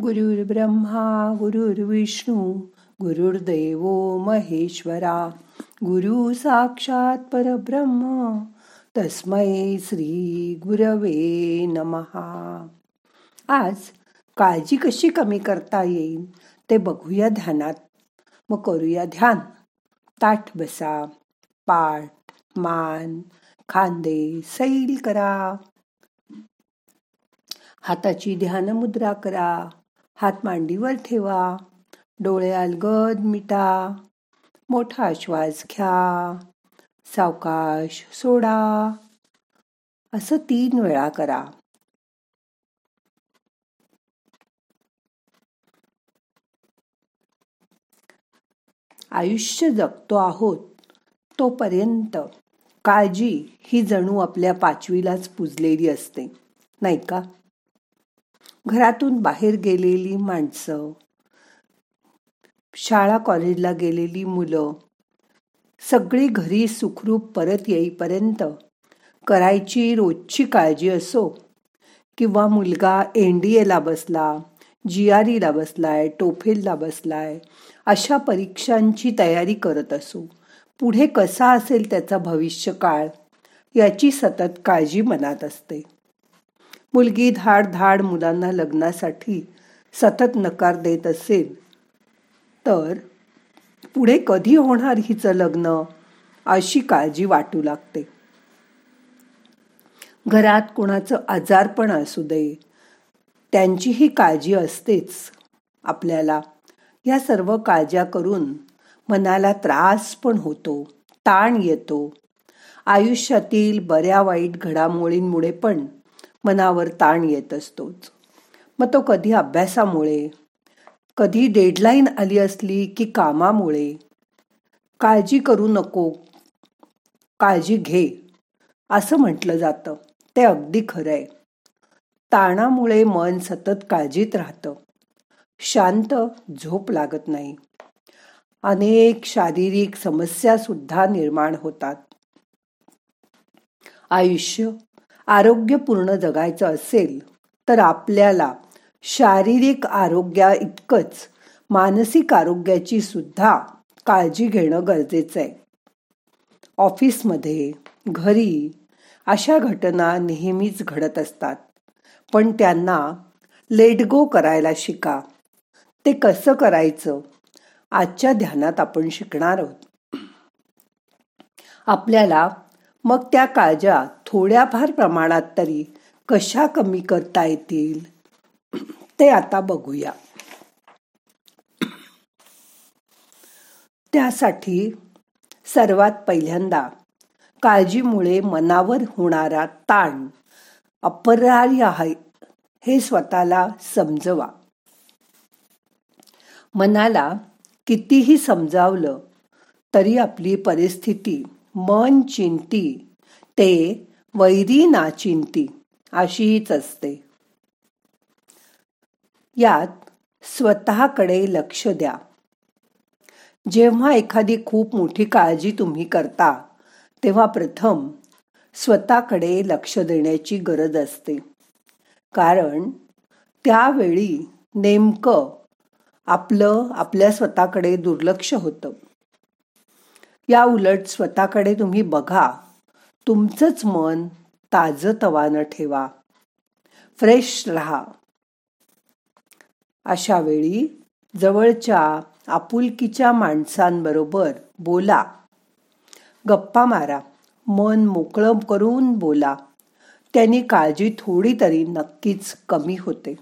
गुरुर्ब्रह्मा गुरुर्विष्णू गुरुर्देव महेश्वरा गुरु साक्षात परब्रह्म तस्मै श्री गुरवे नमहा आज काळजी कशी कमी करता येईल ते बघूया ध्यानात. मग करूया ध्यान. ताठ बसा पाठ मान खांदे सैल करा. हाताची ध्यान मुद्रा करा. हात मांडीवर ठेवा. डोळे अलगद मिटा. मोठा श्वास घ्या. सावकाश सोडा. असं तीन वेळा करा. आयुष्य जगतो आहोत तोपर्यंत काळजी ही जणू आपल्या पाचवीलाच पुजलेली असते. नाही का? घरातून बाहेर गेलेली माणसं शाळा कॉलेजला गेलेली मुलं सगळी घरी सुखरूप परत येईपर्यंत करायची रोजची काळजी असो किंवा मुलगा एन डी एला बसला जी आर ईला बसलाय टोफेलला बसलाय अशा परीक्षांची तयारी करत असो. पुढे कसा असेल त्याचा भविष्य काळ याची सतत काळजी मनात असते. मुलगी धाड धाड मुलांना लग्नासाठी सतत नकार देत असेल तर पुढे कधी होणार हिचं लग्न अशी काळजी वाटू लागते. घरात कोणाचं आजारपण असू दे त्यांचीही काळजी असतेच. आपल्याला या सर्व काळज्या करून मनाला त्रास पण होतो ताण येतो. आयुष्यातील बऱ्या वाईट घडामोडींमुळे पण मनावर ताण येत असतोच. मग तो कधी अभ्यासामुळे कधी डेडलाईन आली असली की कामामुळे काळजी करू नको काळजी घे असं म्हटलं जातं. ते अगदी खरं आहे. ताणामुळे मन सतत काळजीत राहतं. शांत झोप लागत नाही. अनेक शारीरिक समस्या सुद्धा निर्माण होतात. आयुष्य आरोग्यपूर्ण जगायचं असेल तर आपल्याला शारीरिक आरोग्या इतकंच मानसिक आरोग्याची सुद्धा काळजी घेणं गरजेचं आहे. ऑफिसमध्ये घरी अशा घटना नेहमीच घडत असतात पण त्यांना लेट गो करायला शिका. ते कसं करायचं आजच्या ध्यानात आपण शिकणार आहोत. आपल्याला मग त्या काळजा थोड्याफार प्रमाणात तरी कशा कमी करता येतील? ते आता बघूया. त्यासाठी सर्वात पहिल्यांदा काळजीमुळे मनावर होणारा ताण अपरार्य आहे हे स्वतःला समजवा. मनाला कितीही समजावलं तरी आपली परिस्थिती मन चिंती ते वैरी नाचिंती अशीच असते. यात स्वतःकडे लक्ष द्या. जेव्हा एखादी खूप मोठी काळजी तुम्ही करता तेव्हा प्रथम स्वतःकडे लक्ष देण्याची गरज असते. कारण त्यावेळी नेमकं आपलं आपल्या स्वतःकडे दुर्लक्ष होतं. या उलट स्वतःकडे तुम्ही बघा. तुमचंच मन ताजतवानं ठेवा. फ्रेश राहा. अशा वेळी जवळच्या आपुलकीच्या माणसांबरोबर बोला. गप्पा मारा. मन मोकळं करून बोला. त्यांनी काळजी थोडी तरी नक्कीच कमी होते.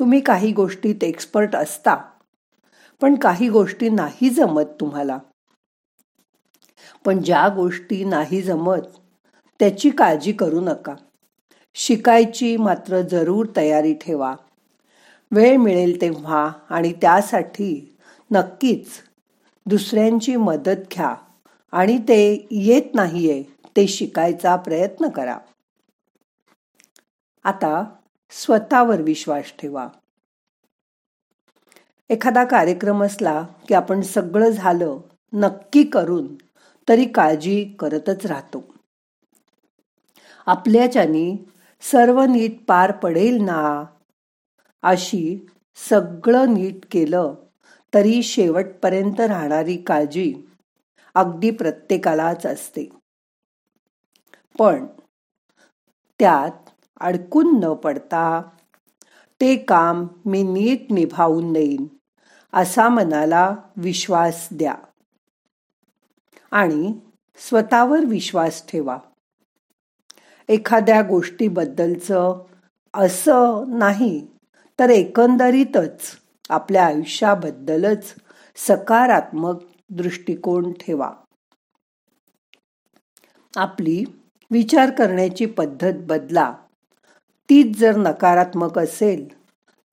तुम्ही काही गोष्टीत एक्सपर्ट असता पण काही गोष्टी नाही जमत तुम्हाला. पण ज्या गोष्टी नाही जमत त्याची काळजी करू नका. शिकायची मात्र जरूर तयारी ठेवा. वेळ मिळेल तेव्हा आणि त्यासाठी नक्कीच दुसऱ्यांची मदत घ्या आणि ते येत नाहीये ते शिकायचा प्रयत्न करा. आता स्वतःवर विश्वास ठेवा. एखादा कार्यक्रम असला की आपण सगळं झालं नक्की करून तरी काळजी करतच राहतो. आपल्याच्यानी सर्व नीट पार पडेल ना? अशी सगळं नीट केलं तरी शेवटपर्यंत राहणारी काळजी अगदी प्रत्येकालाच असते. पण त्यात अडकून न पडता ते काम मी नीट निभावून देईन असा मनाला विश्वास द्या. आणि स्वतःवर विश्वास ठेवा. एखाद्या गोष्टीबद्दलचं असं नाही तर एकंदरीतच आपल्या आयुष्याबद्दलच सकारात्मक दृष्टिकोन ठेवा. आपली विचार करण्याची पद्धत बदला. तीच जर नकारात्मक असेल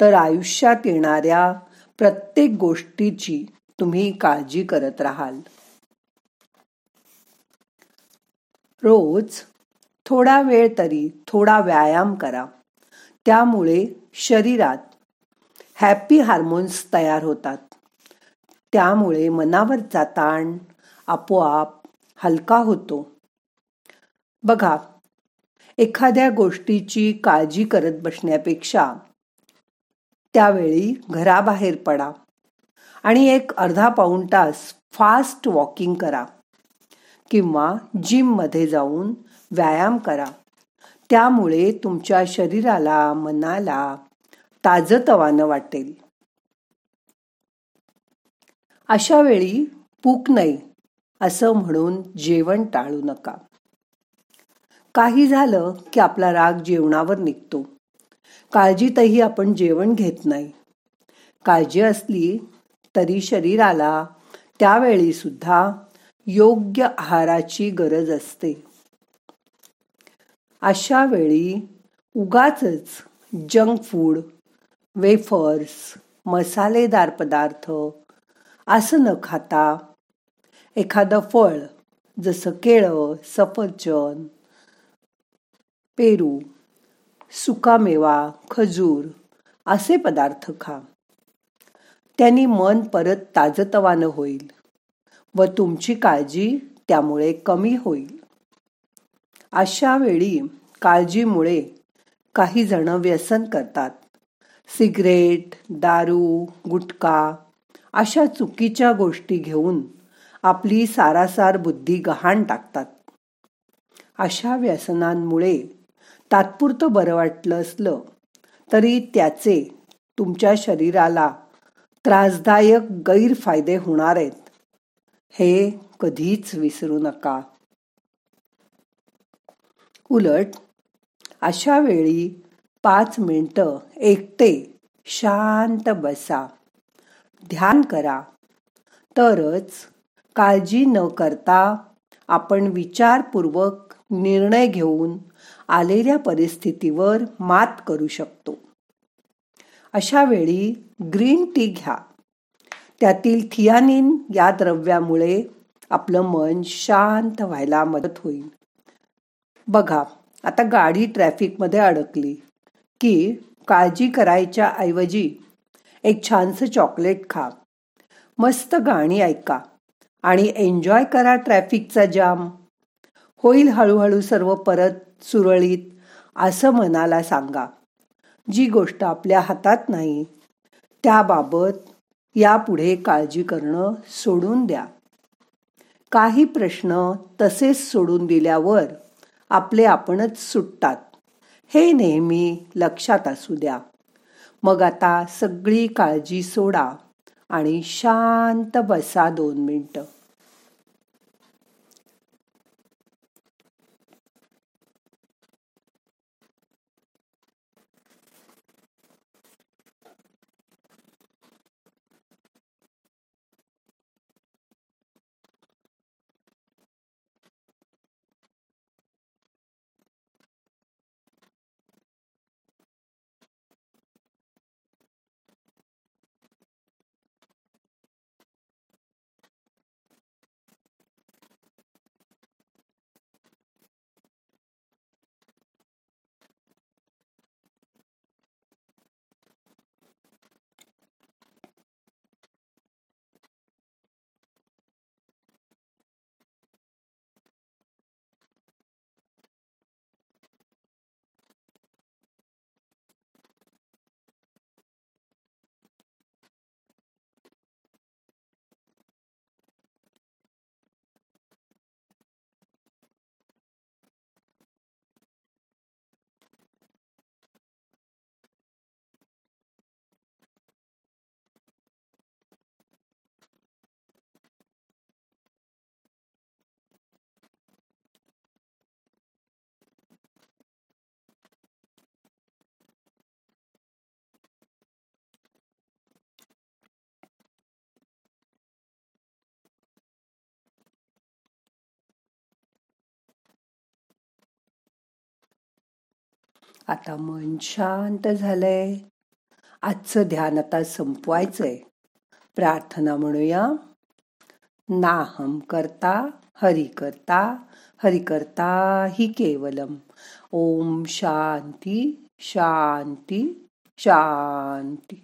तर आयुष्यात येणाऱ्या प्रत्येक गोष्टीची तुम्ही काळजी करत राहाल. रोज थोडा वेळ तरी थोडा व्यायाम करा. त्यामुळे शरीरात हॅपी हार्मोन्स तयार होतात. त्यामुळे मनावरचा ताण आपोआप हलका होतो. बघा एखाद्या गोष्टीची काळजी करत बसण्यापेक्षा त्यावेळी घराबाहेर पडा आणि एक अर्धा पाऊण तास फास्ट वॉकिंग करा. किंवा जिममध्ये जाऊन व्यायाम करा. त्यामुळे तुमच्या शरीराला मनाला ताजतवानं वाटेल. अशा वेळी पूक नाही असं म्हणून जेवण टाळू नका. काही झालं की आपला राग जेवणावर निघतो. काळजीतही आपण जेवण घेत नाही. काळजी असली तरी शरीराला त्यावेळी सुद्धा योग्य आहाराची गरज असते. अशा वेळी उगाच जंक फूड वेफर्स मसालेदार पदार्थ असं न खाता एखादं फळ जसं केळं सफरचंद पेरू सुकामेवा खजूर असे पदार्थ खा. त्यांनी मन परत ताजतवानं होईल. व तुमची काळजी त्यामुळे कमी होईल. अशा वेळी काळजीमुळे काही जण व्यसन करतात. सिगरेट दारू गुटखा अशा चुकीच्या गोष्टी घेऊन आपली सारासार बुद्धी गहाण टाकतात. अशा व्यसनांमुळे तात्पुरतं बरं वाटलं असलं तरी त्याचे तुमच्या शरीराला त्रासदायक गैरफायदे होणार आहेत. हे कधीच विसरू नका. उलट अशा वेळी पाच मिनटं एकटे शांत बसा. ध्यान करा. तरच काळजी न करता आपण विचारपूर्वक निर्णय घेऊन आलेल्या परिस्थितीवर मात करू शकतो. अशा वेळी ग्रीन टी घ्या. त्यातील थियानिन या द्रव्यामुळे आपलं मन शांत व्हायला मदत होईल. बघा आता गाडी ट्रॅफिकमध्ये अडकली की काळजी करायच्या ऐवजी एक छानसं चॉकलेट खा. मस्त गाणी ऐका आणि एन्जॉय करा ट्रॅफिकचा जाम. होईल हळूहळू सर्व परत सुरळीत असं मनाला सांगा. जी गोष्ट आपल्या हातात नाही त्याबाबत यापुढे काळजी करणं सोडून द्या. काही प्रश्न तसेच सोडून दिल्यावर आपले आपणच सुटतात. हे नेहमी लक्षात असू द्या. मग आता सगळी काळजी सोडा आणि शांत बसा दोन मिनटं. आता मन शांत झालंय. आजचं ध्यान आता संपवायचंय. प्रार्थना म्हणूया. नाहम करता हरि करता हरि करता हि केवलम. ओम शांती शांती शांती.